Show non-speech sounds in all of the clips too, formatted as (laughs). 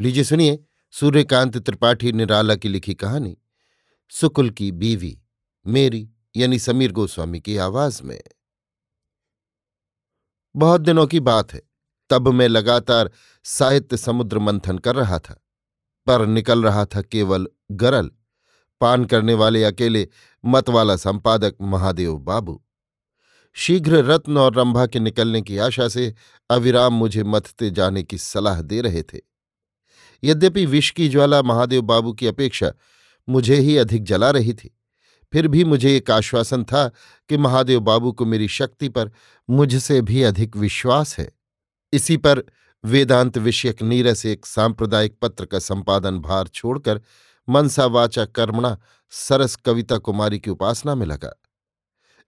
लीजिए सुनिए, सूर्यकांत त्रिपाठी निराला की लिखी कहानी, सुकुल की बीवी, मेरी, यानी समीर गोस्वामी की आवाज़ में। बहुत दिनों की बात है, तब मैं लगातार साहित्य समुद्र मंथन कर रहा था, पर निकल रहा था केवल गरल, पान करने वाले अकेले मतवाला संपादक महादेव बाबू। शीघ्र रत्न और रंभा के निकलने की आशा से अविराम मुझे मथते जाने की सलाह दे रहे थे। यद्यपि विष की ज्वाला महादेव बाबू की अपेक्षा मुझे ही अधिक जला रही थी, फिर भी मुझे एक आश्वासन था कि महादेव बाबू को मेरी शक्ति पर मुझसे भी अधिक विश्वास है। इसी पर वेदांत विषयक नीरस एक सांप्रदायिक पत्र का संपादन भार छोड़कर मनसा वाचा कर्मणा सरस कविता कुमारी की उपासना में लगा।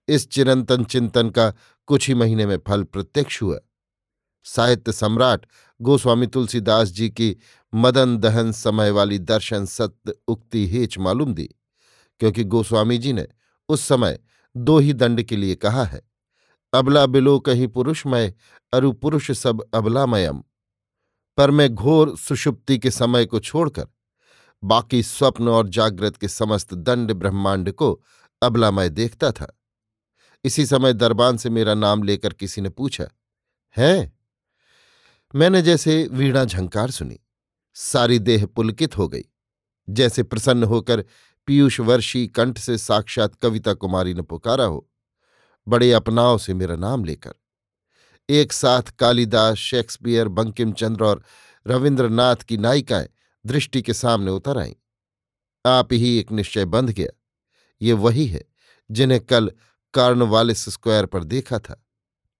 इस चिरंतन चिंतन का कुछ ही महीने में फल प्रत्यक्ष हुआ। साहित्य सम्राट गोस्वामी तुलसीदास जी की मदन दहन समय वाली दर्शन सत्य उक्ति हेच मालूम दी, क्योंकि गोस्वामी जी ने उस समय दो ही दंड के लिए कहा है, अबला बिलो कहीं पुरुषमय, अरु पुरुष सब अबलामयम। पर मैं घोर सुषुप्ति के समय को छोड़कर बाकी स्वप्न और जागृत के समस्त दंड ब्रह्मांड को अबलामय देखता था। इसी समय दरबान से मेरा नाम लेकर किसी ने पूछा, है? मैंने जैसे वीणा झंकार सुनी। सारी देह पुलकित हो गई। जैसे प्रसन्न होकर पीयूष वर्षी कंठ से साक्षात कविता कुमारी ने पुकारा हो, बड़े अपनाव से मेरा नाम लेकर। एक साथ कालिदास, शेक्सपियर बंकिम चंद्र और रविन्द्रनाथ की नायिकाएँ दृष्टि के सामने उतर आईं। आप ही एक निश्चय बंध गया। ये वही है जिन्हें कल कार्नवालिस स्क्वायर पर देखा था।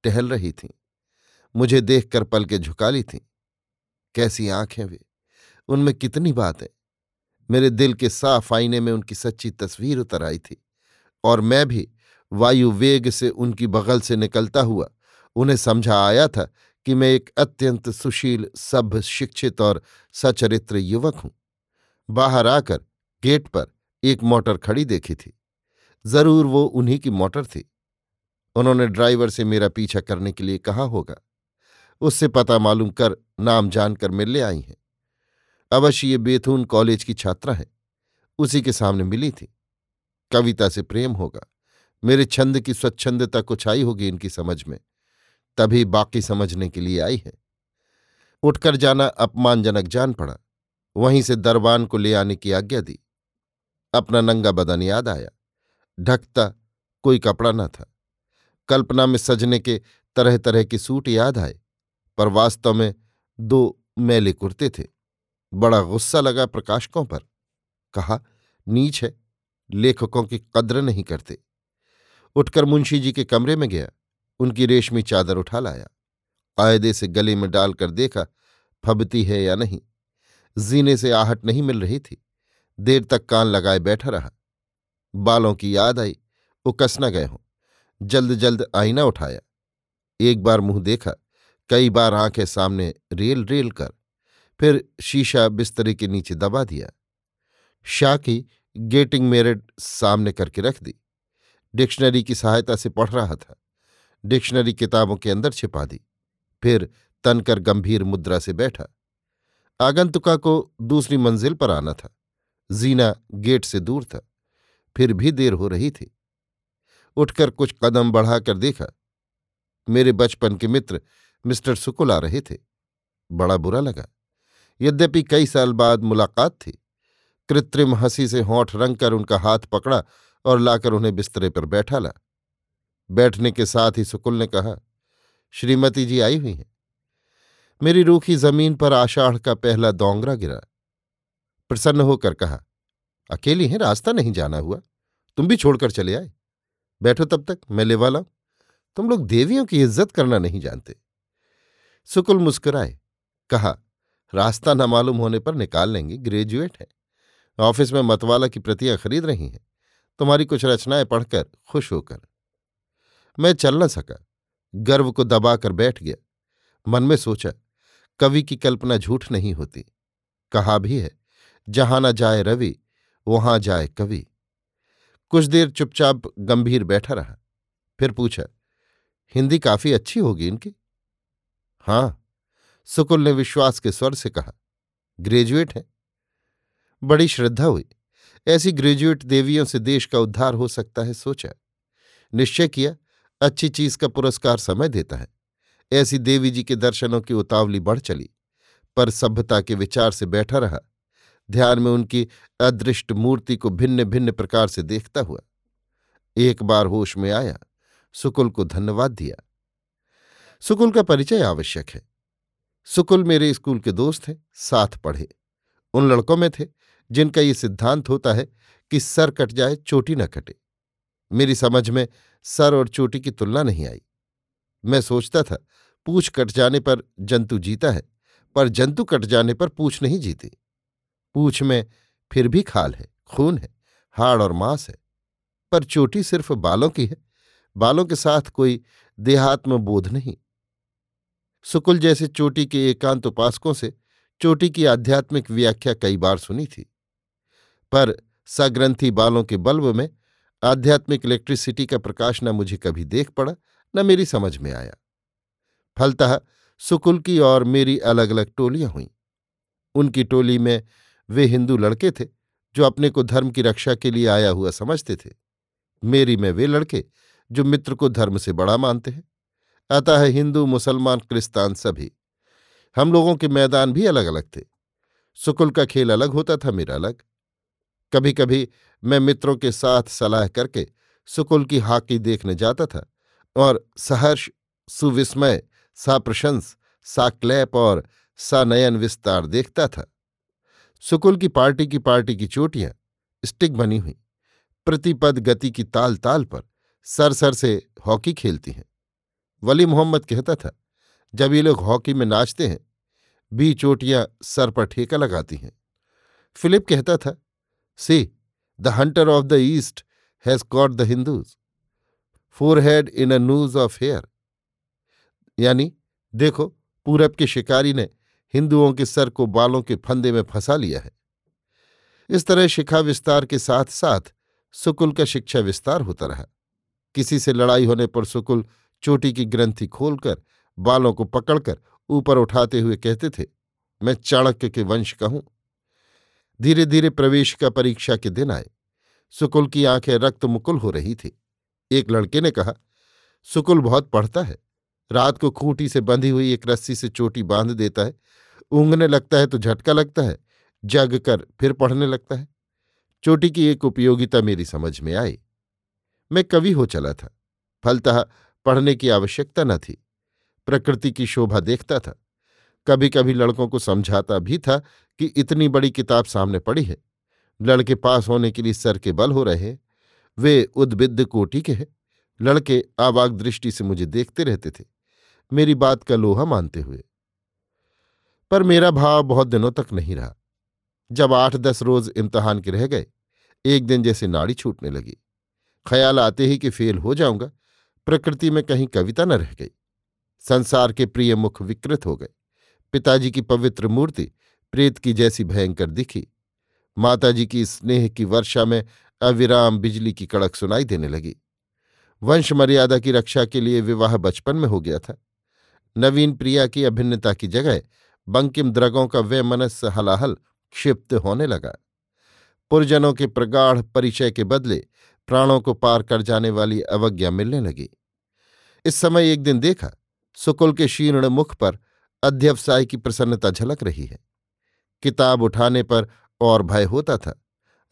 टहल रही थीं। मुझे देखकर पल के झुका ली थीं। कैसी आँखें वे। उनमें कितनी बात है। मेरे दिल के साफ़ आईने में उनकी सच्ची तस्वीर उतर आई थी और मैं भी वायु वेग से उनकी बगल से निकलता हुआ उन्हें समझा आया था कि मैं एक अत्यंत सुशील, सभ्य, शिक्षित और सचरित्र युवक हूँ। बाहर आकर गेट पर एक मोटर खड़ी देखी थी। ज़रूर वो उन्हीं की मोटर थी। उन्होंने ड्राइवर से मेरा पीछा करने के लिए कहा होगा। उससे पता मालूम कर, नाम जानकर मिलने आई हैं। अवश्य ये बेथून कॉलेज की छात्रा है। उसी के सामने मिली थी। कविता से प्रेम होगा। मेरे छंद की स्वच्छंदता कुछ आई होगी इनकी समझ में। तभी बाकी समझने के लिए आई है। उठकर जाना अपमानजनक जान पड़ा। वहीं से दरबान को ले आने की आज्ञा दी। अपना नंगा बदन याद आया। ढकता कोई कपड़ा न था। कल्पना में सजने के तरह तरह के सूट याद आए। पर वास्तव में दो मैले कुर्ते थे। बड़ा गुस्सा लगा प्रकाशकों पर। कहा, नीच है, लेखकों की कद्र नहीं करते। उठकर मुंशी जी के कमरे में गया, उनकी रेशमी चादर उठा लाया, कायदे से गले में डालकर देखा, फबती है या नहीं। जीने से आहट नहीं मिल रही थी, देर तक कान लगाए बैठा रहा। बालों की याद आई वो कस न गए हों, जल्द जल्द आईना उठाया। एक बार मुँह देखा, कई बार आँखें सामने रेल रेल कर फिर शीशा बिस्तरे के नीचे दबा दिया। शाह की गेटिंग मेरिट सामने करके रख दी। डिक्शनरी की सहायता से पढ़ रहा था। डिक्शनरी किताबों के अंदर छिपा दी। फिर तनकर गंभीर मुद्रा से बैठा। आगंतुका को दूसरी मंजिल पर आना था। जीना गेट से दूर था। फिर भी देर हो रही थी। उठकर कुछ कदम बढ़ाकर देखा। मेरे बचपन के मित्र मिस्टर सुकुल आ रहे थे। बड़ा बुरा लगा। यद्यपि कई साल बाद मुलाकात थी। कृत्रिम हँसी से होंठ रंग कर उनका हाथ पकड़ा और लाकर उन्हें बिस्तरे पर बैठा ला। बैठने के साथ ही सुकुल ने कहा, श्रीमती जी आई हुई हैं। मेरी रूखी ज़मीन पर आषाढ़ का पहला दोंगरा गिरा। प्रसन्न होकर कहा, अकेली हैं? रास्ता नहीं जाना हुआ। तुम भी छोड़कर चले आए। बैठो तब तक, मैं ले वाला तुम लोग देवियों की इज़्ज़त करना नहीं जानते। सुकुल मुस्कुराए, कहा रास्ता न मालूम होने पर निकाल लेंगे। ग्रेजुएट है। ऑफ़िस में मतवाला की प्रतियाँ खरीद रही हैं। तुम्हारी कुछ रचनाएँ पढ़कर खुश होकर। मैं चल न सका। गर्व को दबाकर बैठ गया। मन में सोचा, कवि की कल्पना झूठ नहीं होती। कहा भी है, जहाँ न जाए रवि, वहाँ जाए कवि। कुछ देर चुपचाप गंभीर बैठा रहा। फिर पूछा, हिंदी काफ़ी अच्छी होगी इनकी? हाँ। सुकुल ने विश्वास के स्वर से कहा, ग्रेजुएट हैं। बड़ी श्रद्धा हुई। ऐसी ग्रेजुएट देवियों से देश का उद्धार हो सकता है सोचा। निश्चय किया, अच्छी चीज़ का पुरस्कार समय देता है। ऐसी देवी जी के दर्शनों की उतावली बढ़ चली, पर सभ्यता के विचार से बैठा रहा। ध्यान में उनकी अदृष्ट मूर्ति को भिन्न भिन्न प्रकार से देखता हुआ, एक बार होश में आया, सुकुल को धन्यवाद दिया। सुकुल का परिचय आवश्यक है। सुकुल मेरे स्कूल के दोस्त हैं, साथ पढ़े। उन लड़कों में थे, जिनका ये सिद्धांत होता है कि सर कट जाए, चोटी न कटे। मेरी समझ में सर और चोटी की तुलना नहीं आई। मैं सोचता था, पूछ कट जाने पर जंतु जीता है, पर जंतु कट जाने पर पूछ नहीं जीती। पूछ में फिर भी खाल है, खून है, हाड़ और मांस है, पर चोटी सिर्फ़ बालों की है। बालों के साथ कोई देहात्म बोध नहीं। सुकुल जैसे चोटी के एकांत उपासकों से चोटी की आध्यात्मिक व्याख्या कई बार सुनी थी। पर सग्रंथी बालों के बल्ब में आध्यात्मिक इलेक्ट्रिसिटी का प्रकाश न मुझे कभी देख पड़ा, न मेरी समझ में आया। फलतः सुकुल की और मेरी अलग अलग टोलियाँ हुईं। उनकी टोली में वे हिंदू लड़के थे, जो अपने को धर्म की रक्षा के लिए आया हुआ समझते थे। मेरी में वे लड़के, जो मित्र को धर्म से बड़ा मानते हैं। अतः हिंदू, मुसलमान, क्रिस्तान सभी। हम लोगों के मैदान भी अलग अलग थे। सुकुल का खेल अलग होता था, मेरा अलग। कभी कभी मैं मित्रों के साथ सलाह करके सुकुल की हाकी देखने जाता था और सहर्ष, सुविस्मय, साप्रशंस, साक्लैप और सानयन विस्तार देखता था। सुकुल की पार्टी की पार्टी की चोटियाँ, स्टिक बनी हुई। प्रतिपद गति की ताल ताल पर सर सर से हॉकी खेलती हैं। वली मोहम्मद कहता था, जब ये लोग हॉकी में नाचते हैं, बी चोटियाँ सर पर ठेका लगाती हैं। फिलिप कहता था, see, the hunter of the east has caught the Hindus. Forehead in a noose of hair. यानी, देखो, पूरब के शिकारी ने हिंदुओं के सर को बालों के फंदे में फंसा लिया है। इस तरह शिखा विस्तार के साथ साथ सुकुल का शिक्षा विस्तार होता रहा। किसी से लड़ाई होने पर सुकुल चोटी की ग्रंथि खोलकर, बालों को पकड़कर ऊपर उठाते हुए कहते थे, मैं चाणक्य के वंश का हूँ। धीरे धीरे प्रवेश का परीक्षा के दिन आए। सुकुल की आँखें रक्त मुकुल हो रही थी। एक लड़के ने कहा, सुकुल बहुत पढ़ता है। रात को खूंटी से बंधी हुई एक रस्सी से चोटी बाँध देता है। ऊँगने लगता है तो झटका लगता है। जग कर फिर पढ़ने लगता है। चोटी की एक उपयोगिता मेरी समझ में आई। मैं कवि हो चला था। फलतः पढ़ने की आवश्यकता न थी। प्रकृति की शोभा देखता था। कभी कभी लड़कों को समझाता भी था कि इतनी बड़ी किताब सामने पड़ी है। लड़के पास होने के लिए सर के बल हो रहे वे उद्बिद्ध कोटि के हैं। लड़के आवाग दृष्टि से मुझे देखते रहते थे। मेरी बात का लोहा मानते हुए। पर मेरा भाव बहुत दिनों तक नहीं रहा। जब आठ दस रोज इम्तहान के रह गए, एक दिन जैसे नाड़ी छूटने लगी। ख्याल आते ही कि फेल हो जाऊँगा। प्रकृति में कहीं कविता न रह गई। संसार के प्रिय मुख विकृत हो गए। पिताजी की पवित्र मूर्ति प्रेत की जैसी भयंकर दिखी। माताजी की स्नेह की वर्षा में अविराम बिजली की कड़क सुनाई देने लगी। वंश मर्यादा की रक्षा के लिए विवाह बचपन में हो गया था। नवीन प्रिया की अभिन्नता की जगह बंकिम द्रगों का वे मनस हलाहल क्षिप्त होने लगा। पुरजनों के प्रगाढ़ परिचय के बदले प्राणों को पार कर जाने वाली अवज्ञा मिलने लगी। इस समय एक दिन देखा, सुकुल के शीर्ण मुख पर अध्यवसाय की प्रसन्नता झलक रही है। किताब उठाने पर और भय होता था,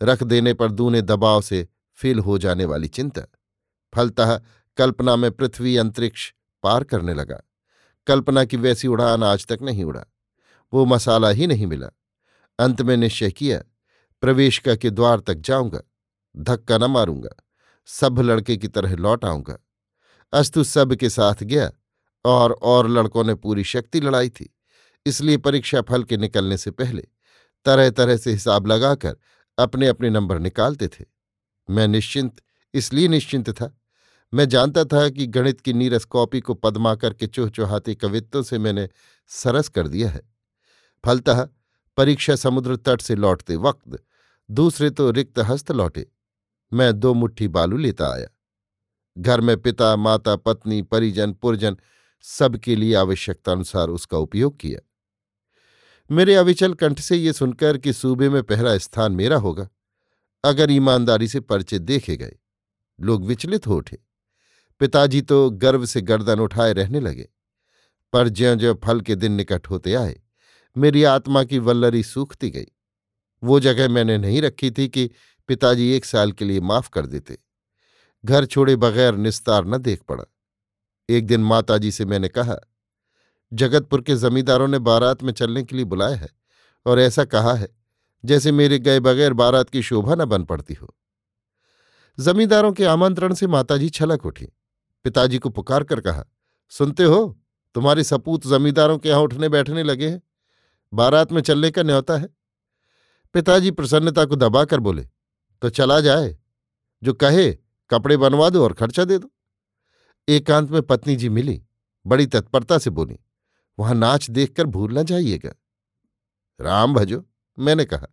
रख देने पर दूने दबाव से फेल हो जाने वाली चिंता। फलतः कल्पना में पृथ्वी अंतरिक्ष पार करने लगा। कल्पना की वैसी उड़ान आज तक नहीं उड़ा। वो मसाला ही नहीं मिला। अंत में निश्चय किया प्रवेशिका के द्वार तक जाऊँगा। धक्का न मारूँगा। सब लड़के की तरह लौट आऊँगा। अस्तु सब के साथ गया और और लड़कों ने पूरी शक्ति लड़ाई थी, इसलिए परीक्षा फल के निकलने से पहले तरह तरह से हिसाब लगाकर अपने अपने नंबर निकालते थे। मैं निश्चिंत, इसलिए निश्चिंत था। मैं जानता था कि गणित की नीरस कॉपी को पदमा करके चुहचुहाते कवित्तों से मैंने सरस कर दिया है। फलतः परीक्षा समुद्र तट से लौटते वक्त दूसरे तो रिक्त हस्त लौटे। मैं दो मुट्ठी बालू लेता आया। घर में पिता, माता, पत्नी, परिजन, पुरजन सबके लिए आवश्यकतानुसार उसका उपयोग किया। मेरे अविचल कंठ से ये सुनकर कि सूबे में पहला स्थान मेरा होगा, अगर ईमानदारी से परिचय देखे गए। लोग विचलित हो उठे। पिताजी तो गर्व से गर्दन उठाए रहने लगे, पर ज्यो ज्यो फल के दिन निकट होते आए, मेरी आत्मा की वल्लरी सूखती गई। वो जगह मैंने नहीं रखी थी कि पिताजी एक साल के लिए माफ़ कर देते। घर छोड़े बगैर निस्तार न देख पड़ा। एक दिन माताजी से मैंने कहा, जगतपुर के जमींदारों ने बारात में चलने के लिए बुलाया है और ऐसा कहा है, जैसे मेरे गए बगैर बारात की शोभा न बन पड़ती हो। जमींदारों के आमंत्रण से माताजी छलक उठी। पिताजी को पुकार कर कहा, सुनते हो, तुम्हारे सपूत जमींदारों के यहाँ उठने बैठने लगे हैं। बारात में चलने का न्योता है। पिताजी प्रसन्नता को दबाकर बोले तो चला जाए, जो कहे, कपड़े बनवा दो और खर्चा दे दो। एकांत में पत्नी जी मिली, बड़ी तत्परता से बोली, वहाँ नाच देखकर भूल न जाइएगा। राम भजो, मैंने कहा,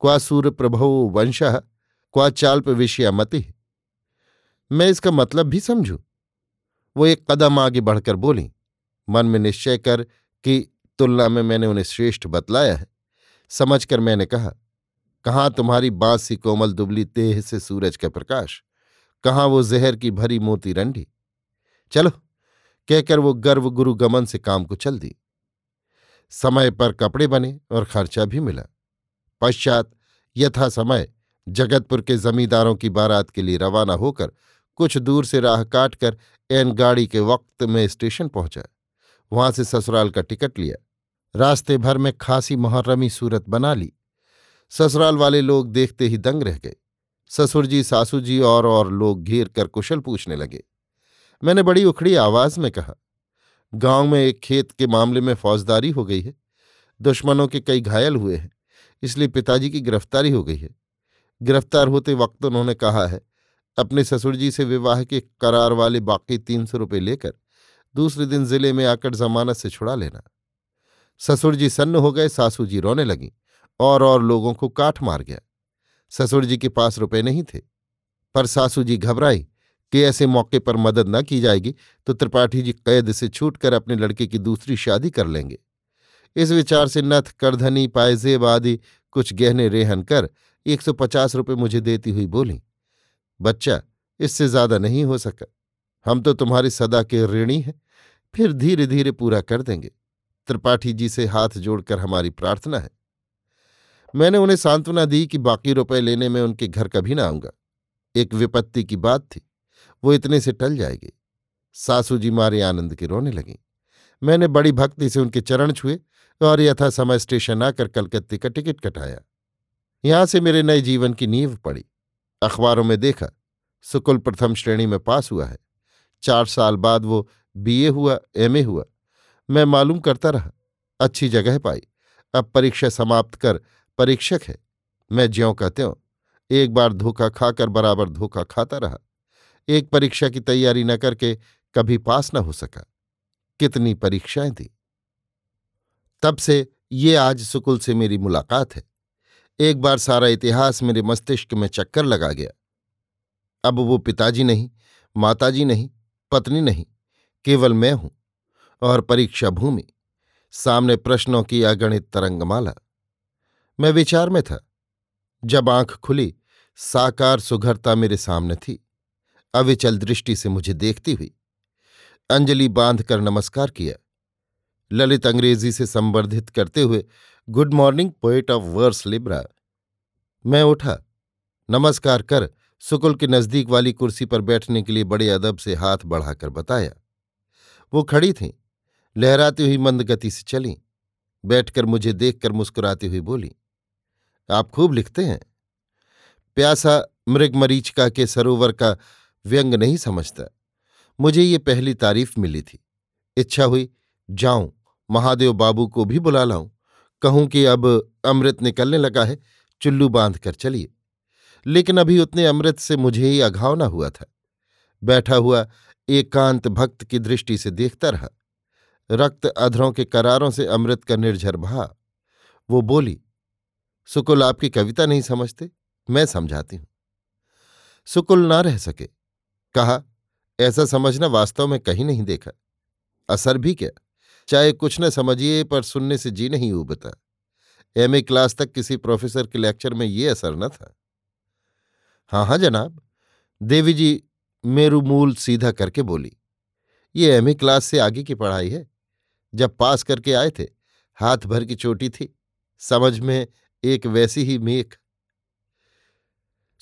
क्वा सूर्य प्रभो वंश, क्वा चाल्प विषयामति मैं इसका मतलब भी समझू? वो एक कदम आगे बढ़कर बोली, मन में निश्चय कर कि तुलना में मैंने उन्हें श्रेष्ठ बतलाया है। समझकर मैंने कहा, कहाँ तुम्हारी बाँस सी कोमल दुबली तेह से सूरज का प्रकाश? कहाँ वो जहर की भरी मोती रंडी? चलो, कहकर वो गर्व गुरु गमन से काम को चल दी। समय पर कपड़े बने और खर्चा भी मिला। पश्चात यथा समय जगतपुर के जमींदारों की बारात के लिए रवाना होकर कुछ दूर से राह काटकर एन गाड़ी के वक्त में स्टेशन पहुँचा। वहाँ से ससुराल का टिकट लिया। रास्ते भर में खासी मुहर्रमी सूरत बना ली। ससुराल वाले लोग देखते ही दंग रह गए। ससुर जी, सासू जी और और लोग घेर कर कुशल पूछने लगे। मैंने बड़ी उखड़ी आवाज़ में कहा, गाँव में एक खेत के मामले में फौजदारी हो गई है। दुश्मनों के कई घायल हुए हैं, इसलिए पिताजी की गिरफ्तारी हो गई है। गिरफ़्तार होते वक्त उन्होंने कहा है, अपने ससुर जी से विवाह के करार वाले बाकी तीन सौ रुपये लेकर दूसरे दिन ज़िले में आकर जमानत से छुड़ा लेना। ससुर जी सन्न हो गए, सासू जी रोने लगी और और लोगों को काठ मार गया। ससुर जी के पास रुपए नहीं थे, पर सासू जी घबराई कि ऐसे मौके पर मदद न की जाएगी तो त्रिपाठी जी कैद से छूटकर अपने लड़के की दूसरी शादी कर लेंगे। इस विचार से नथ, करधनी, पायजेब आदि कुछ गहने रेहन कर एक सौ पचास रुपये मुझे देती हुई बोली, बच्चा, इससे ज़्यादा नहीं हो सका। हम तो तुम्हारी सदा के ऋणी हैं, फिर धीरे धीरे पूरा कर देंगे। त्रिपाठी जी से हाथ जोड़कर हमारी प्रार्थना है। मैंने उन्हें सांत्वना दी कि बाकी रुपए लेने में उनके घर कभी ना आऊँगा। एक विपत्ति की बात थी। वो इतने से टल जाएगी। सासू जी मारे आनंद के रोने लगी। मैंने बड़ी भक्ति से उनके चरण छुए और यथा समय स्टेशन आकर कलकत्ते का टिकट कटाया। यहाँ से मेरे नए जीवन की नींव पड़ी। अखबारों में देखा, सुकुल प्रथम श्रेणी में पास हुआ है। चार साल बाद वो बीए हुआ एमए हुआ। मैं मालूम करता रहा। अच्छी जगह पाई। अब परीक्षा समाप्त कर परीक्षक है। मैं ज्यों का त्यों एक बार धोखा खाकर बराबर धोखा खाता रहा। एक परीक्षा की तैयारी न करके कभी पास न हो सका। कितनी परीक्षाएँ थी। तब से ये आज सुकुल से मेरी मुलाकात है। एक बार सारा इतिहास मेरे मस्तिष्क में चक्कर लगा गया। अब वो पिताजी नहीं, माताजी नहीं, पत्नी नहीं, केवल मैं हूँ। और परीक्षा भूमि। सामने प्रश्नों की अगणित तरंगमाला। मैं विचार में था। जब आँख खुली, साकार सुघरता मेरे सामने थी। अविचल दृष्टि से मुझे देखती हुई, अंजलि बांधकर नमस्कार किया। ललित अंग्रेज़ी से संवर्धित करते हुए, good morning, poet of vers libre. मैं उठा। नमस्कार कर, सुकुल के नज़दीक वाली कुर्सी पर बैठने के लिए बड़े अदब से हाथ बढ़ाकर बताया। वो खड़ी थीं। लहराती हुई मंद गति से चली। बैठकर मुझे देखकर मुस्कुराती हुई बोली, आप खूब लिखते हैं। प्यासा मृगमरीचिका के सरोवर का व्यंग नहीं समझता। मुझे ये पहली तारीफ़ मिली थी। इच्छा हुई, जाऊँ, महादेव बाबू को भी बुला लाऊं। कहूँ कि अब अमृत निकलने लगा है, चुल्लू बाँध कर चलिए। लेकिन अभी उतने अमृत से मुझे ही अघाव न हुआ था। बैठा हुआ एकांत भक्त की दृष्टि से देखता रहा। रक्त अधरों के करारों से अमृत का निर्झर भा वो बोली, सुकुल आपकी कविता नहीं समझते, मैं समझाती हूँ। सुकुल ना रह सके। कहा, ऐसा समझना वास्तव में कहीं नहीं देखा। असर भी क्या? चाहे कुछ न समझिए, पर सुनने से जी नहीं उबता। एमए क्लास तक किसी प्रोफेसर के लेक्चर में ये असर न था। हाँ हाँ जनाब। देवी जी मेरू मूल सीधा करके बोली, ये एमए क्लास से आगे की पढ़ाई है। जब पास करके आए थे, हाथ भर की चोटी थी, समझ में एक वैसी ही मेख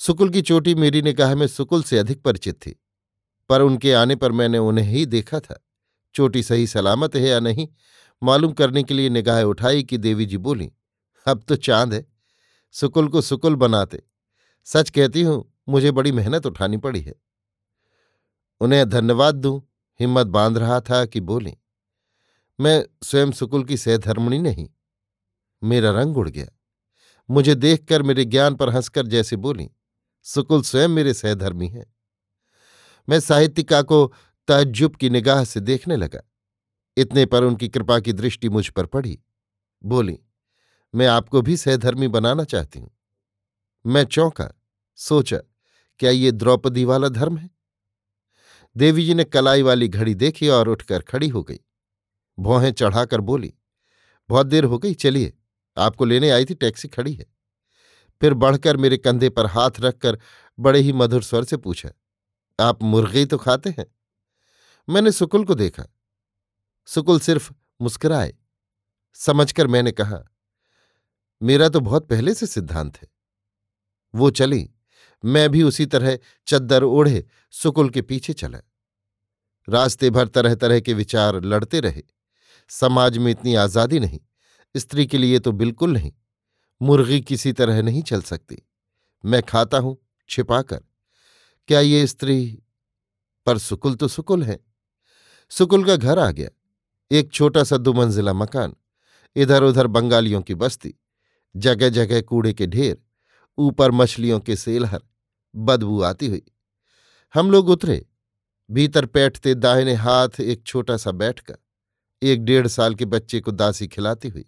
सुकुल की चोटी मेरी निगाह में सुकुल से अधिक परिचित थी, पर उनके आने पर मैंने उन्हें ही देखा था। चोटी सही सलामत है या नहीं, मालूम करने के लिए निगाह उठाई कि देवी जी बोली, अब तो चाँद है, सुकुल को सुकुल बनाते। सच कहती हूँ, मुझे बड़ी मेहनत उठानी पड़ी है। उन्हें धन्यवाद दूँ, हिम्मत बाँध रहा था कि बोली मैं स्वयं सुकुल की सहधर्मणी नहीं। मेरा रंग उड़ गया। मुझे देखकर मेरे ज्ञान पर हंसकर जैसे बोली, सुकुल स्वयं मेरे सहधर्मी हैं। मैं साहित्यिका को तजुब की निगाह से देखने लगा। इतने पर उनकी कृपा की दृष्टि मुझ पर पड़ी। बोली, मैं आपको भी सहधर्मी बनाना चाहती हूँ। मैं चौंका, सोचा, क्या ये द्रौपदी वाला धर्म है? देवी जी ने कलाई वाली घड़ी देखी और उठकर खड़ी हो गई। भौहें चढ़ाकर बोली, बहुत देर हो गई, चलिए। आपको लेने आई थी टैक्सी, खड़ी है। फिर बढ़कर मेरे कंधे पर हाथ रखकर बड़े ही मधुर स्वर से पूछा, आप मुर्गी तो खाते हैं? मैंने सुकुल को देखा। सुकुल सिर्फ़ मुस्कुराए। समझकर मैंने कहा, मेरा तो बहुत पहले से सिद्धांत है। वो चली। मैं भी उसी तरह चद्दर ओढ़े सुकुल के पीछे चला। रास्ते भर तरह तरह के विचार लड़ते रहे। समाज में इतनी आज़ादी नहीं, स्त्री के लिए तो बिल्कुल नहीं। मुर्गी किसी तरह नहीं चल सकती। मैं खाता हूँ छिपाकर क्या ये स्त्री पर सुकुल तो सुकुल है? सुकुल का घर आ गया, एक छोटा सा दुमंजिला मकान इधर उधर बंगालियों की बस्ती जगह जगह कूड़े के ढेर, ऊपर मछलियों के सेलहर, बदबू आती हुई। हम लोग उतरे, भीतर बैठते दाहिने हाथ एक छोटा सा बैठका एक डेढ़ साल के बच्चे को दासी खिलाती हुई।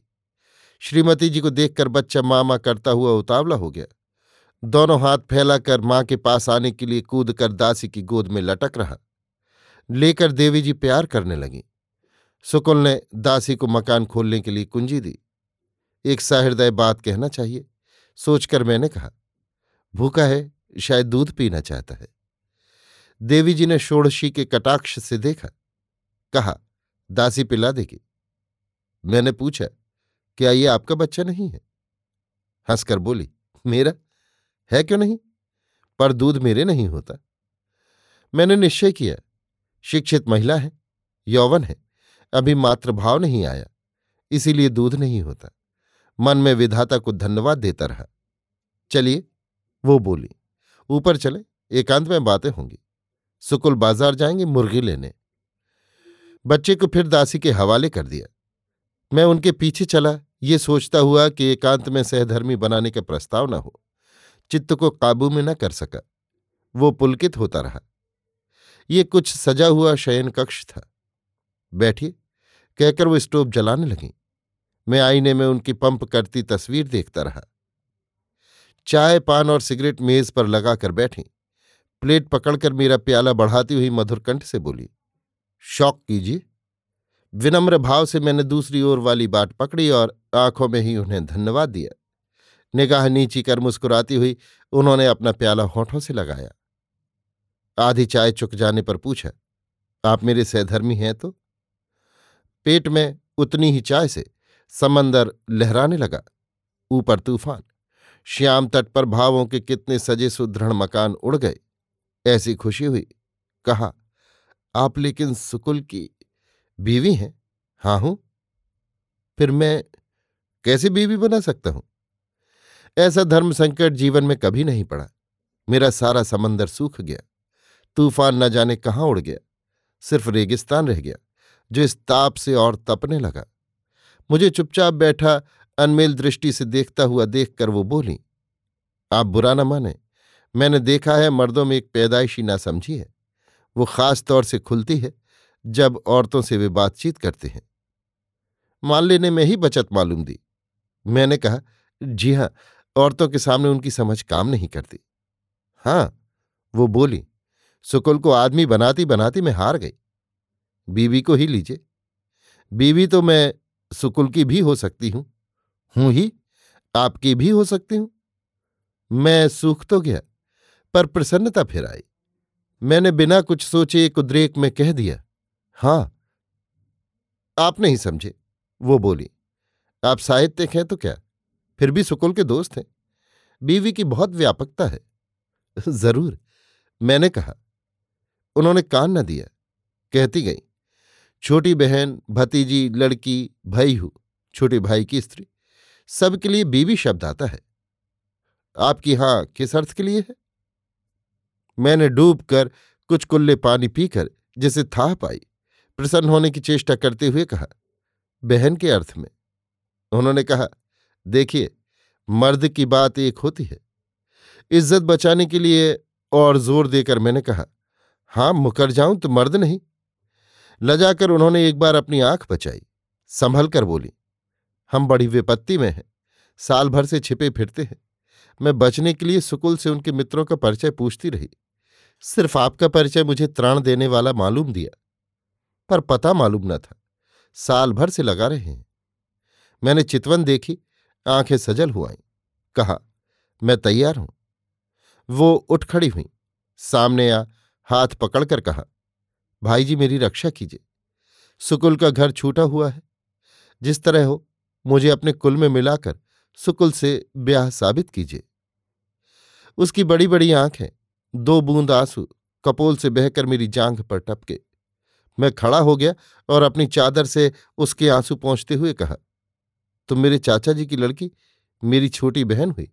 श्रीमती जी को देखकर बच्चा मामा करता हुआ उतावला हो गया। दोनों हाथ फैलाकर माँ के पास आने के लिए कूद कर दासी की गोद में लटक रहा। लेकर देवी जी प्यार करने लगी। सुकुल ने दासी को मकान खोलने के लिए कुंजी दी। एक सहृदय बात कहना चाहिए, सोचकर मैंने कहा, भूखा है, शायद दूध पीना चाहता है। देवी जी ने षोड़शी के कटाक्ष से देखा। कहा दासी पिला देगी। मैंने पूछा, क्या ये आपका बच्चा नहीं है? हंसकर बोली, मेरा? है क्यों नहीं? पर दूध मेरे नहीं होता। मैंने निश्चय किया, शिक्षित महिला है, यौवन है, अभी मातृभाव नहीं आया, इसीलिए दूध नहीं होता। मन में विधाता को धन्यवाद देता रहा। चलिए, वो बोली, ऊपर चले, एकांत में बातें होंगी। सुकुल बाज़ार जाएँगे मुर्गी लेने। बच्चे को फिर दासी के हवाले कर दिया। मैं उनके पीछे चला, ये सोचता हुआ कि एकांत में सहधर्मी बनाने का प्रस्ताव न हो। चित्त को काबू में न कर सका। वो पुलकित होता रहा। ये कुछ सजा हुआ शयन कक्ष था। बैठिए, कहकर वो स्टोव जलाने लगी। मैं आईने में उनकी पंप करती तस्वीर देखता रहा। चाय, पान और सिगरेट मेज पर लगाकर बैठी। प्लेट पकड़कर मेरा प्याला बढ़ाती हुई मधुर कंठ से बोली शौक कीजिए। विनम्र भाव से मैंने दूसरी ओर वाली बाट पकड़ी और आँखों में ही उन्हें धन्यवाद दिया। निगाह नीची कर मुस्कुराती हुई उन्होंने अपना प्याला होठों से लगाया। आधी चाय चुक जाने पर पूछा, आप मेरे सहधर्मी हैं तो? पेट में उतनी ही चाय से समंदर लहराने लगा। ऊपर तूफ़ान। श्याम तट पर भावों के कितने सजे सुदृढ़ मकान उड़ गए। ऐसी खुशी हुई। कहा आप लेकिन सुकुल की बीवी हैं? हाँ हूँ। फिर मैं कैसे बीवी बना सकता हूँ? ऐसा धर्म संकट जीवन में कभी नहीं पड़ा। मेरा सारा समंदर सूख गया। तूफ़ान न जाने कहाँ उड़ गया। सिर्फ़ रेगिस्तान रह गया, जो इस ताप से और तपने लगा। मुझे चुपचाप बैठा अनमेल दृष्टि से देखता हुआ देखकर वो बोली, आप बुरा न माने। मैंने देखा है मर्दों में एक पैदाइशी ना समझी है। वो खास तौर से खुलती है जब औरतों से वे बातचीत करते हैं। मान लेने में ही बचत मालूम दी। मैंने कहा, जी हाँ औरतों के सामने उनकी समझ काम नहीं करती। हाँ वो बोली, सुकुल को आदमी बनाती बनाती मैं हार गई। बीवी को ही लीजिए। बीवी तो मैं सुकुल की भी हो सकती हूँ। हूँ ही, आपकी भी हो सकती हूँ। मैं सूख तो गया, पर प्रसन्नता फिर आई। मैंने बिना कुछ सोचे एक उद्रेक में कह दिया, हाँ, आप नहीं समझे। वो बोली, आप साहित्यिक हैं तो क्या? फिर भी सुकुल के दोस्त हैं। बीवी की बहुत व्यापकता है। (laughs) ज़रूर। मैंने कहा। उन्होंने कान न दिया। कहती गई, छोटी बहन, भतीजी, लड़की, भाई हूँ, छोटे भाई की स्त्री। सबके लिए बीवी शब्द आता है। आपकी हाँ किस अर्थ के लिए है? मैंने डूब कर कुछ कुल्ले पानी पीकर जिसे था पाई, प्रसन्न होने की चेष्टा करते हुए कहा, बहन के अर्थ में। उन्होंने कहा, देखिए, मर्द की बात एक होती है। इज़्ज़त बचाने के लिए और ज़ोर देकर मैंने कहा, हाँ, मुकर जाऊँ तो मर्द नहीं। लजाकर उन्होंने एक बार अपनी आँख बचाई, संभल कर बोली, हम बड़ी विपत्ति में हैं, साल भर से छिपे फिरते हैं। मैं बचने के लिए सुकुल से उनके मित्रों का परिचय पूछती रही। सिर्फ़ आपका परिचय मुझे त्राण देने वाला मालूम दिया, पर पता मालूम न था। साल भर से लगा रहे हैं। मैंने चितवन देखी, आँखें सजल हुआई। कहा, मैं तैयार हूँ। वो उठ खड़ी हुई। सामने आ, हाथ पकड़कर कहा, भाई जी मेरी रक्षा कीजिए। सुकुल का घर छूटा हुआ है। जिस तरह हो, मुझे अपने कुल में मिलाकर सुकुल से ब्याह साबित कीजिए। उसकी बड़ी बड़ी आँखें दो बूंद आँसू कपोल से बहकर मेरी जांघ पर टपके। मैं खड़ा हो गया और अपनी चादर से उसके आँसू पहुँचते हुए कहा तुम मेरे चाचा जी की लड़की, मेरी छोटी बहन हुई?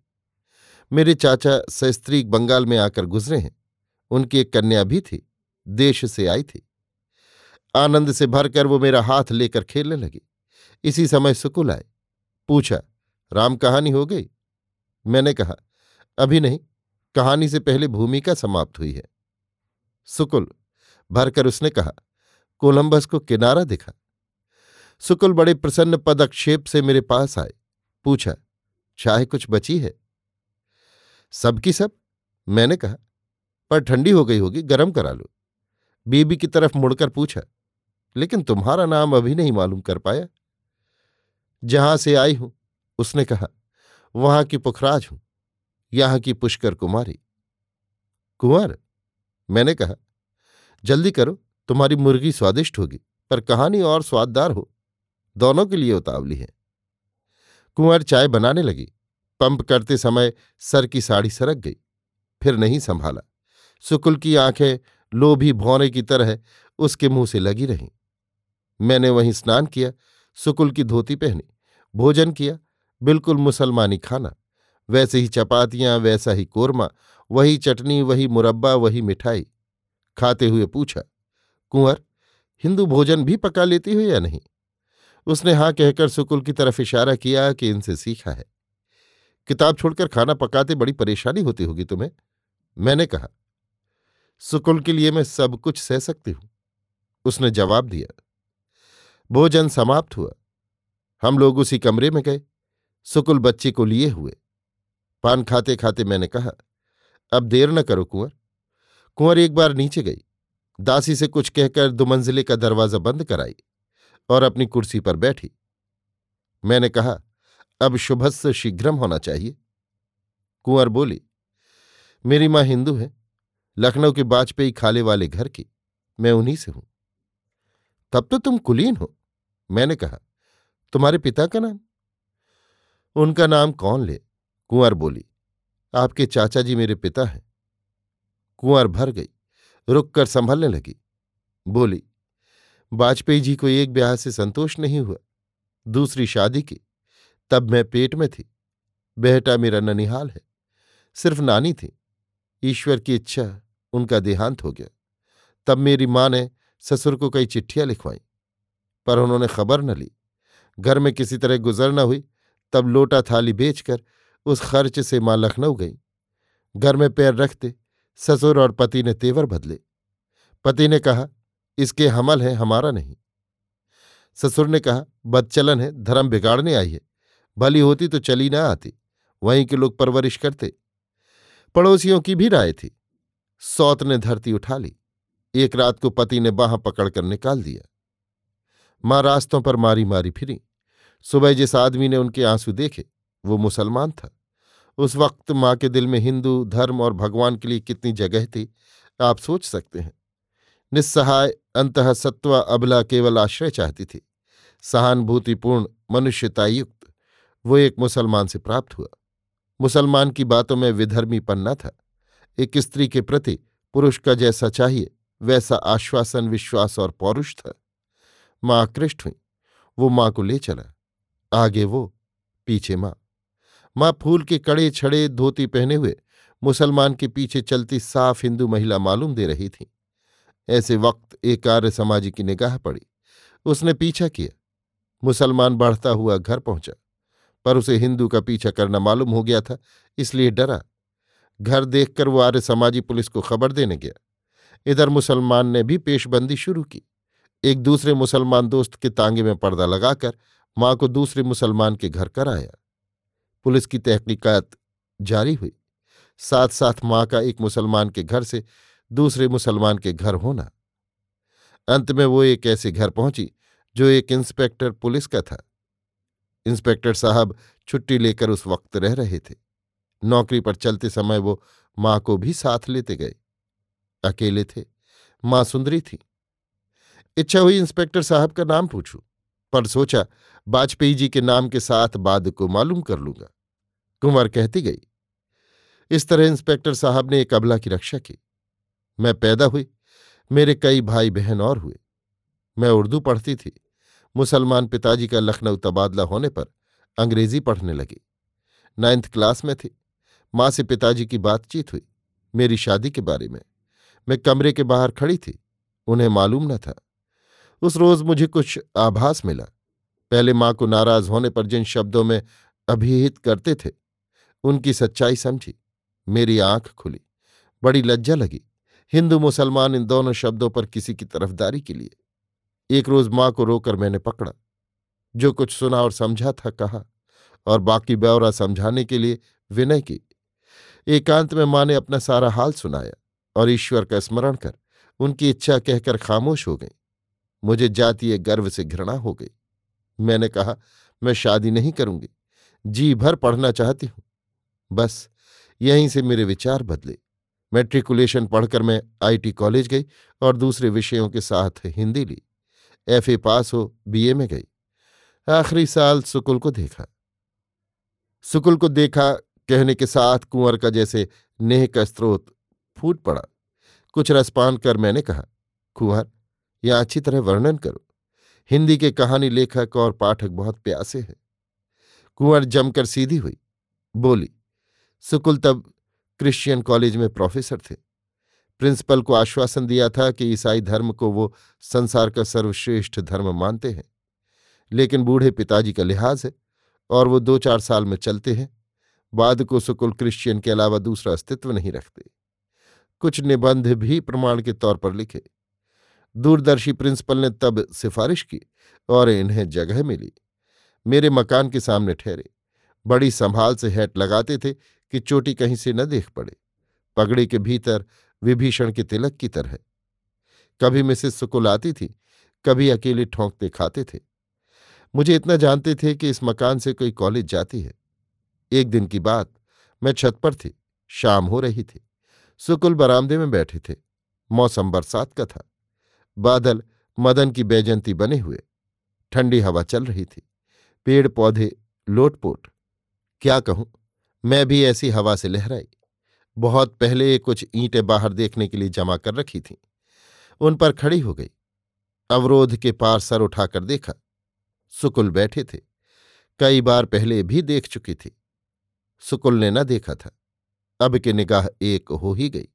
मेरे चाचा सस्त्रीक बंगाल में आकर गुजरे हैं। उनकी एक कन्या भी थी, देश से आई थी। आनंद से भरकर वो मेरा हाथ लेकर खेलने लगी। इसी समय सुकुल आए। पूछा, राम कहानी हो गई? मैंने कहा, अभी नहीं। कहानी से पहले भूमिका समाप्त हुई है। सुकुल भरकर उसने कहा, कोलंबस को किनारा दिखा। सुकुल बड़े प्रसन्न पदक्षेप से मेरे पास आए। पूछा चाहे कुछ बची है? सबकी सब? मैंने कहा, पर ठंडी हो गई होगी, गरम करा लो। बीबी की तरफ़ मुड़कर पूछा, लेकिन तुम्हारा नाम अभी नहीं मालूम कर पाया? जहाँ से आई हूँ, उसने कहा, वहाँ की पुखराज हूँ। यहाँ की पुष्कर कुमारी। कुंवर, मैंने कहा, जल्दी करो, तुम्हारी मुर्गी स्वादिष्ट होगी, पर कहानी और स्वाददार हो, दोनों के लिए उतावली है। कुंवर चाय बनाने लगी, पंप करते समय सर की साड़ी सरक गई, फिर नहीं संभाला। सुकुल की आँखें लोभी भौरे की तरह उसके मुँह से लगी रहीं। मैंने वहीं स्नान किया, सुकुल की धोती पहनी, भोजन किया, बिल्कुल मुसलमानी खाना। वैसे ही चपातियाँ, वैसा ही कोरमा, वही चटनी, वही मुरब्बा, वही मिठाई। खाते हुए पूछा, कुंवर, हिंदू भोजन भी पका लेती हो या नहीं? उसने हाँ कहकर सुकुल की तरफ़ इशारा किया कि इनसे सीखा है। किताब छोड़कर खाना पकाते बड़ी परेशानी होती होगी तुम्हें, मैंने कहा। सुकुल के लिए मैं सब कुछ सह सकती हूँ। उसने जवाब दिया, भोजन समाप्त हुआ। हम लोग उसी कमरे में गए। सुकुल बच्चे को लिए हुए। पान खाते खाते मैंने कहा, अब देर न करो कुंवर। कुंवर एक बार नीचे गई। दासी से कुछ कहकर दुमंजिले का दरवाज़ा बंद कराई और अपनी कुर्सी पर बैठी। मैंने कहा, अब शुभस्व शीघ्रम होना चाहिए। कुंवर बोली, मेरी माँ हिंदू है। लखनऊ के बाजपेयी खाले वाले घर की, मैं उन्हीं से हूँ। तब तो तुम कुलीन हो। मैंने कहा, तुम्हारे पिता का नाम? उनका नाम कौन ले? कुंवर बोली, आपके चाचा जी मेरे पिता हैं। कुंवर भर गई, रुककर संभलने लगी। बोली, वाजपेयी जी को एक ब्याह से संतोष नहीं हुआ। दूसरी शादी की, तब मैं पेट में थी। बेहटा मेरा ननिहाल है, सिर्फ़ नानी थी। ईश्वर की इच्छा उनका देहांत हो गया। तब मेरी माँ ने ससुर को कई चिट्ठियाँ लिखवाई, पर उन्होंने खबर न ली। घर में किसी तरह गुजर न हुई, तब लोटा थाली बेचकर उस खर्च से माँ लखनऊ गई। घर में पैर रखते, ससुर और पति ने तेवर बदले। पति ने कहा, इसके हमल है, हमारा नहीं। ससुर ने कहा, बदचलन है, धर्म बिगाड़ने आई है। भली होती तो चली ना आती, वहीं के लोग परवरिश करते। पड़ोसियों की भी राय थी। सौत ने धरती उठा ली। एक रात को पति ने बाह पकड़कर निकाल दिया। माँ रास्तों पर मारी मारी फिरी। सुबह जिस आदमी ने उनके आँसू देखे वो मुसलमान था। उस वक्त माँ के दिल में हिंदू धर्म और भगवान के लिए कितनी जगह थी, आप सोच सकते हैं। निस्सहाय अंतः सत्वा अबला केवल आश्रय चाहती थी। सहानुभूतिपूर्ण, मनुष्यतायुक्त, वो एक मुसलमान से प्राप्त हुआ। मुसलमान की बातों में विधर्मी पन्ना था। एक स्त्री के प्रति पुरुष का जैसा चाहिए, वैसा आश्वासन, विश्वास और पौरुष था। माँ आकृष्ट हुई। वो माँ को ले चला। आगे वो पीछे माँ। माँ फूल के कड़े छड़े धोती पहने हुए मुसलमान के पीछे चलती साफ़ हिंदू महिला मालूम दे रही थी। ऐसे वक्त एक आर्य समाजी की निगाह पड़ी। उसने पीछा किया। मुसलमान बढ़ता हुआ घर पहुँचा। पर उसे हिंदू का पीछा करना मालूम हो गया था, इसलिए डरा। घर देखकर वो आर्य समाजी पुलिस को खबर देने गया। इधर मुसलमान ने भी पेशबंदी शुरू की। एक दूसरे मुसलमान दोस्त के तांगे में पर्दा लगाकर माँ को दूसरे मुसलमान के घर कर आया। पुलिस की तहकीकात जारी हुई। साथ साथ माँ का एक मुसलमान के घर से दूसरे मुसलमान के घर होना। अंत में वो एक ऐसे घर पहुँची, जो एक इंस्पेक्टर पुलिस का था। इंस्पेक्टर साहब छुट्टी लेकर उस वक्त रह रहे थे। नौकरी पर चलते समय वो माँ को भी साथ लेते गए। अकेले थे। माँ सुंदरी थी। इच्छा हुई इंस्पेक्टर साहब का नाम पूछूँ, पर सोचा वाजपेयी जी के नाम के साथ बाद को मालूम कर लूँगा। कुंवर कहती गई, इस तरह इंस्पेक्टर साहब ने एक अबला की रक्षा की। मैं पैदा हुई, मेरे कई भाई बहन और हुए। मैं उर्दू पढ़ती थी, मुसलमान पिताजी का लखनऊ तबादला होने पर अंग्रेज़ी पढ़ने लगी। नाइन्थ क्लास में थी, माँ से पिताजी की बातचीत हुई, मेरी शादी के बारे में। मैं कमरे के बाहर खड़ी थी, उन्हें मालूम न था। उस रोज मुझे कुछ आभास मिला। पहले माँ को नाराज़ होने पर जिन शब्दों में अभिहित करते थे उनकी सच्चाई समझी। मेरी आँख खुली। बड़ी लज्जा लगी। हिंदू मुसलमान इन दोनों शब्दों पर किसी की तरफदारी के लिए। एक रोज माँ को रोकर मैंने पकड़ा। जो कुछ सुना और समझा था कहा, और बाकी ब्यौरा समझाने के लिए विनय की। एकांत में माँ ने अपना सारा हाल सुनाया, और ईश्वर का स्मरण कर उनकी इच्छा कहकर खामोश हो गई। मुझे जातीय गर्व से घृणा हो गई। मैंने कहा, मैं शादी नहीं करूँगी। जी भर पढ़ना चाहती हूँ। बस, यहीं से मेरे विचार बदले। मैट्रिकुलेशन पढ़कर मैं आईटी कॉलेज गई और दूसरे विषयों के साथ हिंदी ली। एफए पास हो, बीए में गई। आखिरी साल सुकुल को देखा। सुकुल को देखा, कहने के साथ कुंवर का जैसे नेह का स्रोत फूट पड़ा। कुछ रसपान कर मैंने कहा, कुंवर, यह अच्छी तरह वर्णन करो। हिंदी के कहानी लेखक और पाठक बहुत प्यासे हैं। कुंवर जमकर सीधी हुई, बोली सुकुल तब क्रिश्चियन कॉलेज में प्रोफेसर थे। प्रिंसिपल को आश्वासन दिया था कि ईसाई धर्म को वो संसार का सर्वश्रेष्ठ धर्म मानते हैं। लेकिन बूढ़े पिताजी का लिहाज है और वो दो चार साल में चलते हैं। बाद को सुकुल क्रिश्चियन के अलावा दूसरा अस्तित्व नहीं रखते। कुछ निबंध भी प्रमाण के तौर पर लिखे। दूरदर्शी प्रिंसिपल ने तब सिफारिश की और इन्हें जगह मिली। मेरे मकान के सामने ठहरे। बड़ी संभाल से हैट लगाते थे कि चोटी कहीं से न देख पड़े। पगड़ी के भीतर विभीषण के तिलक की तरह। कभी मिसेस सुकुल आती थी, कभी अकेले ठोंकते खाते थे। मुझे इतना जानते थे कि इस मकान से कोई कॉलेज जाती है। एक दिन की बात, मैं छत पर थी, शाम हो रही थी। सुकुल बरामदे में बैठे थे। मौसम बरसात का था। बादल मदन की बैजंती बने हुए। ठंडी हवा चल रही थी। पेड़ पौधे लोटपोट। क्या कहूँ? मैं भी ऐसी हवा से लहराई। बहुत पहले कुछ ईंटें बाहर देखने के लिए जमा कर रखी थीं। उन पर खड़ी हो गई। अवरोध के पार सर उठाकर देखा। सुकुल बैठे थे। कई बार पहले भी देख चुकी थी। सुकुल ने न देखा था। अब के निगाह एक हो ही गई।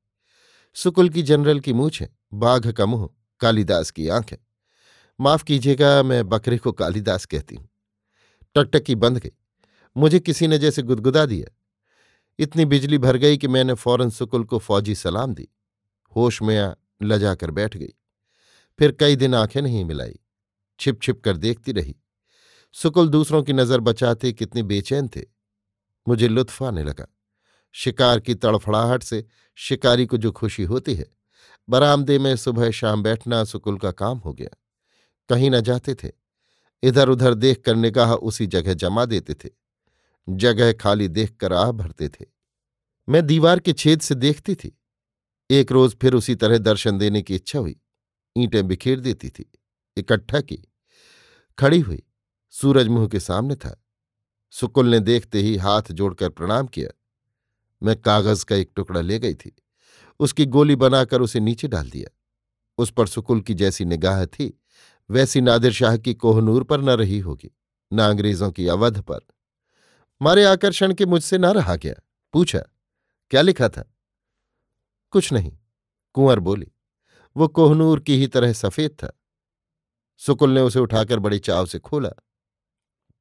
सुकुल की जनरल की मूछ है बाघ का मुँह, कालिदास की आँख। माफ़ कीजिएगा, मैं बकरे को कालिदास कहती हूँ। टकटकी बंद गई। मुझे किसी ने जैसे गुदगुदा दिया। इतनी बिजली भर गई कि मैंने फ़ौरन सुकुल को फौजी सलाम दी। होश में आ लजाकर बैठ गई। फिर कई दिन आँखें नहीं मिलाई। छिप छिप कर देखती रही। सुकुल दूसरों की नज़र बचाते कितने बेचैन थे। मुझे लुत्फ आने लगा। शिकार की तड़फड़ाहट से शिकारी को जो खुशी होती है। बरामदे में सुबह शाम बैठना सुकुल का काम हो गया। कहीं न जाते थे। इधर उधर देख कर निगाह उसी जगह जमा देते थे। जगह खाली देखकर आह भरते थे। मैं दीवार के छेद से देखती थी। एक रोज फिर उसी तरह दर्शन देने की इच्छा हुई। ईंटें बिखेर देती थी। इकट्ठा की। खड़ी हुई। सूरज मुँह के सामने था। सुकुल ने देखते ही हाथ जोड़कर प्रणाम किया। मैं कागज़ का एक टुकड़ा ले गई थी। उसकी गोली बनाकर उसे नीचे डाल दिया। उस पर सुकुल की जैसी निगाह थी, वैसी नादिर शाह की कोहनूर पर न रही होगी, न अंग्रेज़ों की अवध पर। मारे आकर्षण के मुझसे ना रहा गया पूछा, क्या लिखा था? कुछ नहीं, कुंवर बोली, वो कोहनूर की ही तरह सफ़ेद था। सुकुल ने उसे उठाकर बड़ी चाव से खोला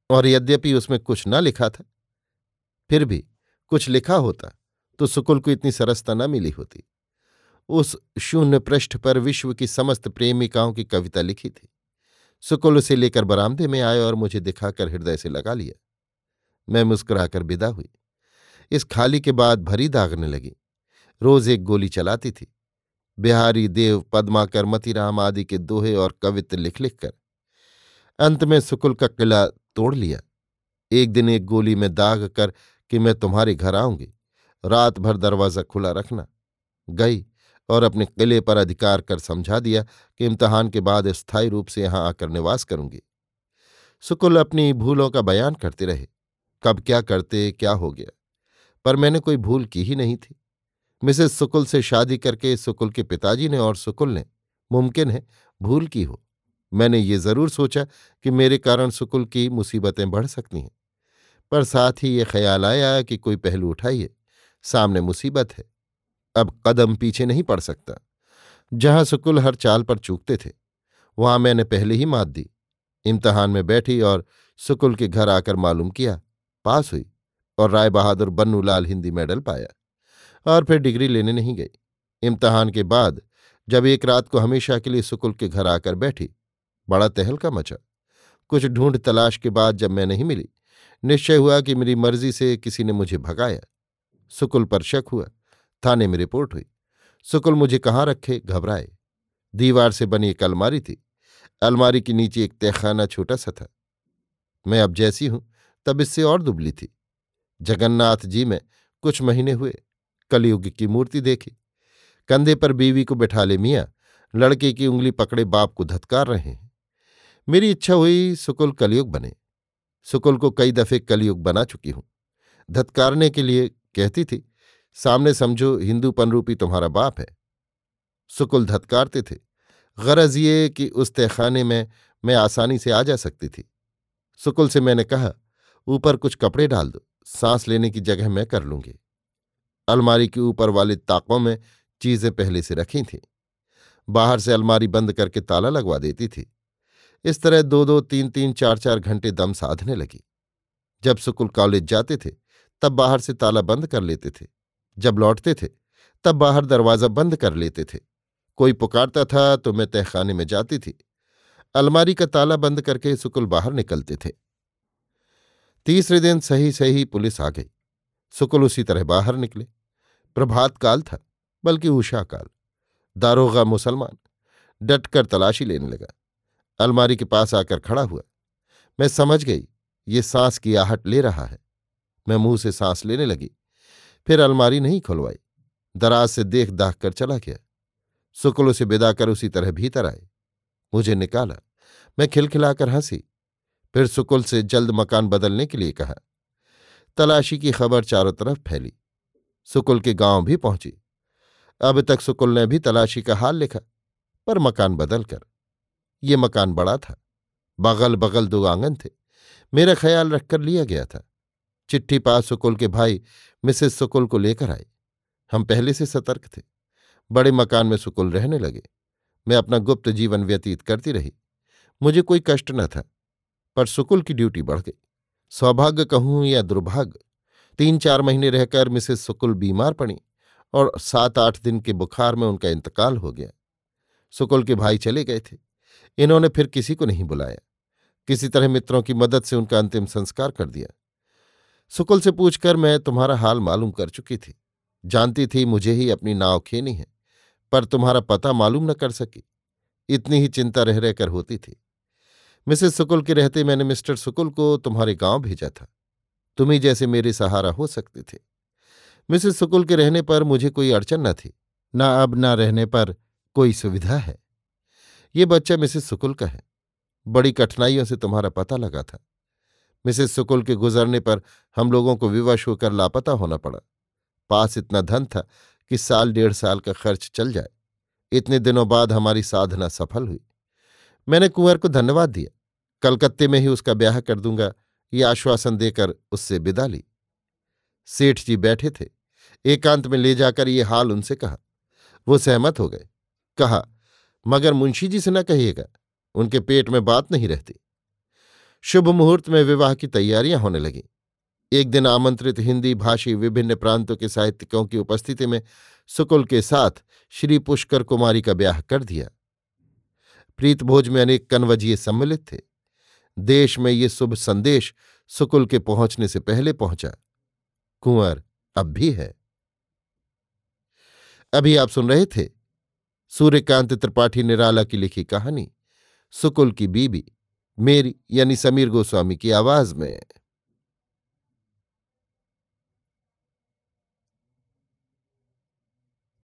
और यद्यपि उसमें कुछ ना लिखा था, फिर भी कुछ लिखा होता तो सुकुल को इतनी सरसता न मिली होती। उस शून्य पृष्ठ पर विश्व की समस्त प्रेमिकाओं की कविता लिखी थी। सुकुल उसे लेकर बरामदे में आए और मुझे दिखाकर हृदय से लगा लिया। मैं मुस्कुराकर विदा हुई। इस खाली के बाद भरी दागने लगी। रोज एक गोली चलाती थी। बिहारी देव, पद्माकर, मतीराम आदि के दोहे और कवित्व लिख लिख कर अंत में सुकुल का किला तोड़ लिया। एक दिन एक गोली में दाग कर कि मैं तुम्हारे घर आऊँगी। रात भर दरवाज़ा खुला रखना। गई और अपने किले पर अधिकार कर समझा दिया कि इम्तहान के बाद स्थायी रूप से यहाँ आकर निवास करूँगी। सुकुल अपनी भूलों का बयान करते रहे। कब क्या करते, क्या हो गया। पर मैंने कोई भूल की ही नहीं थी। मिसेस सुकुल से शादी करके सुकुल के पिताजी ने और सुकुल ने, मुमकिन है भूल की हो। मैंने ये ज़रूर सोचा कि मेरे कारण सुकुल की मुसीबतें बढ़ सकती हैं। पर साथ ही ये ख्याल आया कि कोई पहलू उठाइए, सामने मुसीबत है। अब कदम पीछे नहीं पड़ सकता। जहाँ सुकुल हर चाल पर चूकते थे, वहाँ मैंने पहले ही मात दी, इम्तहान में बैठी और सुकुल के घर आकर मालूम किया। पास हुई और राय बहादुर बन्नूलाल हिंदी मेडल पाया और फिर डिग्री लेने नहीं गई। इम्तहान के बाद जब एक रात को हमेशा के लिए सुकुल के घर आकर बैठी, बड़ा तहलका मचा। कुछ ढूंढ तलाश के बाद जब मैं नहीं मिली, निश्चय हुआ कि मेरी मर्ज़ी से किसी ने मुझे भगाया। सुकुल पर शक हुआ, थाने में रिपोर्ट हुई। सुकुल मुझे कहाँ रखे? घबराए। दीवार से बनी एक अलमारी थी। अलमारी के नीचे एक तहखाना छोटा सा था। मैं अब जैसी हूँ। तब इससे और दुबली थी। जगन्नाथ जी में कुछ महीने हुए, कलयुग की मूर्ति देखी। कंधे पर बीवी को बैठा ले मियाँ, लड़के की उंगली पकड़े बाप को धत्कार रहे हैं। मेरी इच्छा हुई सुकुल कलयुग बने। सुकुल को कई दफे कलयुग बना चुकी हूँ। धत्कारने के लिए कहती थी, सामने समझो हिंदू पनरूपी तुम्हारा बाप है। सुकुल धत्कारते थे। गरज ये कि उस तहखाने में मैं आसानी से आ जा सकती थी। सुकुल से मैंने कहा ऊपर कुछ कपड़े डाल दो, सांस लेने की जगह मैं कर लूँगी। अलमारी के ऊपर वाले ताकों में चीज़ें पहले से रखी थीं। बाहर से अलमारी बंद करके ताला लगवा देती थी। इस तरह दो दो तीन तीन चार चार घंटे दम साधने लगी। जब सुकुल कॉलेज जाते थे, तब बाहर से ताला बंद कर लेते थे। जब लौटते थे, तब बाहर दरवाज़ा बंद कर लेते थे। कोई पुकारता था तो मैं तहखाने में जाती थी। अलमारी का ताला बंद करके सुकुल बाहर निकलते थे। तीसरे दिन सही सही पुलिस आ गई। सुकुल उसी तरह बाहर निकले। प्रभात काल था, बल्कि उषा काल। दारोगा मुसलमान, डटकर तलाशी लेने लगा। अलमारी के पास आकर खड़ा हुआ। मैं समझ गई, ये सांस की आहट ले रहा है। मैं मुँह से सांस लेने लगी, फिर अलमारी नहीं खुलवाई। दराज से देख दाख कर चला गया। सुकुल उसे बिदा कर उसी तरह भीतर आए। मुझे निकाला। मैं खिलखिलाकर हँसी फिर सुकुल से जल्द मकान बदलने के लिए कहा। तलाशी की खबर चारों तरफ़ फैली। सुकुल के गाँव भी पहुँची। अब तक सुकुल ने भी तलाशी का हाल लिखा, पर मकान बदल कर ये मकान बड़ा था। बगल बगल दो आँगन थे। मेरा ख्याल रखकर लिया गया था। चिट्ठी पास सुकुल के भाई, मिसेस सुकुल को लेकर आए। हम पहले से सतर्क थे। बड़े मकान में सुकुल रहने लगे। मैं अपना गुप्त जीवन व्यतीत करती रही। मुझे कोई कष्ट न था। पर सुकुल की ड्यूटी बढ़ गई। सौभाग्य कहूँ या दुर्भाग्य तीन चार महीने रहकर मिसेस सुकुल बीमार पड़ी और सात आठ दिन के बुखार में उनका इंतकाल हो गया। सुकुल के भाई चले गए थे। इन्होंने फिर किसी को नहीं बुलाया। किसी तरह मित्रों की मदद से उनका अंतिम संस्कार कर दिया। सुकुल से पूछकर मैं तुम्हारा हाल मालूम कर चुकी थी। जानती थी मुझे ही अपनी नाव खेनी है, पर तुम्हारा पता मालूम न कर सकी। इतनी ही चिंता रह रहकर होती थी। मिसेस सुकुल के रहते मैंने मिस्टर सुकुल को तुम्हारे गाँव भेजा था। तुम्ही जैसे मेरे सहारा हो सकते थे। मिसेस सुकुल के रहने पर मुझे कोई अड़चन न थी। न अब, न रहने पर कोई सुविधा है। ये बच्चा मिसेस सुकुल का है। बड़ी कठिनाइयों से तुम्हारा पता लगा था। मिसेस सुकुल के गुजरने पर हम लोगों को विवश होकर लापता होना पड़ा। पास इतना धन था कि साल डेढ़ साल का खर्च चल जाए। इतने दिनों बाद हमारी साधना सफल हुई। मैंने कुंवर को धन्यवाद दिया। कलकत्ते में ही उसका ब्याह कर दूँगा, ये आश्वासन देकर उससे विदा ली। सेठ जी बैठे थे। एकांत में ले जाकर ये हाल उनसे कहा। वो सहमत हो गए। कहा, मगर मुंशी जी से न कहिएगा, उनके पेट में बात नहीं रहती। शुभ मुहूर्त में विवाह की तैयारियाँ होने लगीं। एक दिन आमंत्रित हिंदी भाषी विभिन्न प्रांतों के साहित्यिकों की उपस्थिति में सुकुल के साथ श्री पुष्कर कुमारी का ब्याह कर दिया। प्रीतभोज में अनेक कनवजिए सम्मिलित थे। देश में ये शुभ संदेश सुकुल के पहुँचने से पहले पहुँचा। कुंवर अब भी है। अभी आप सुन रहे थे सूर्यकांत त्रिपाठी निराला की लिखी कहानी सुकुल की बीबी, मेरी यानी समीर गोस्वामी की आवाज़ में।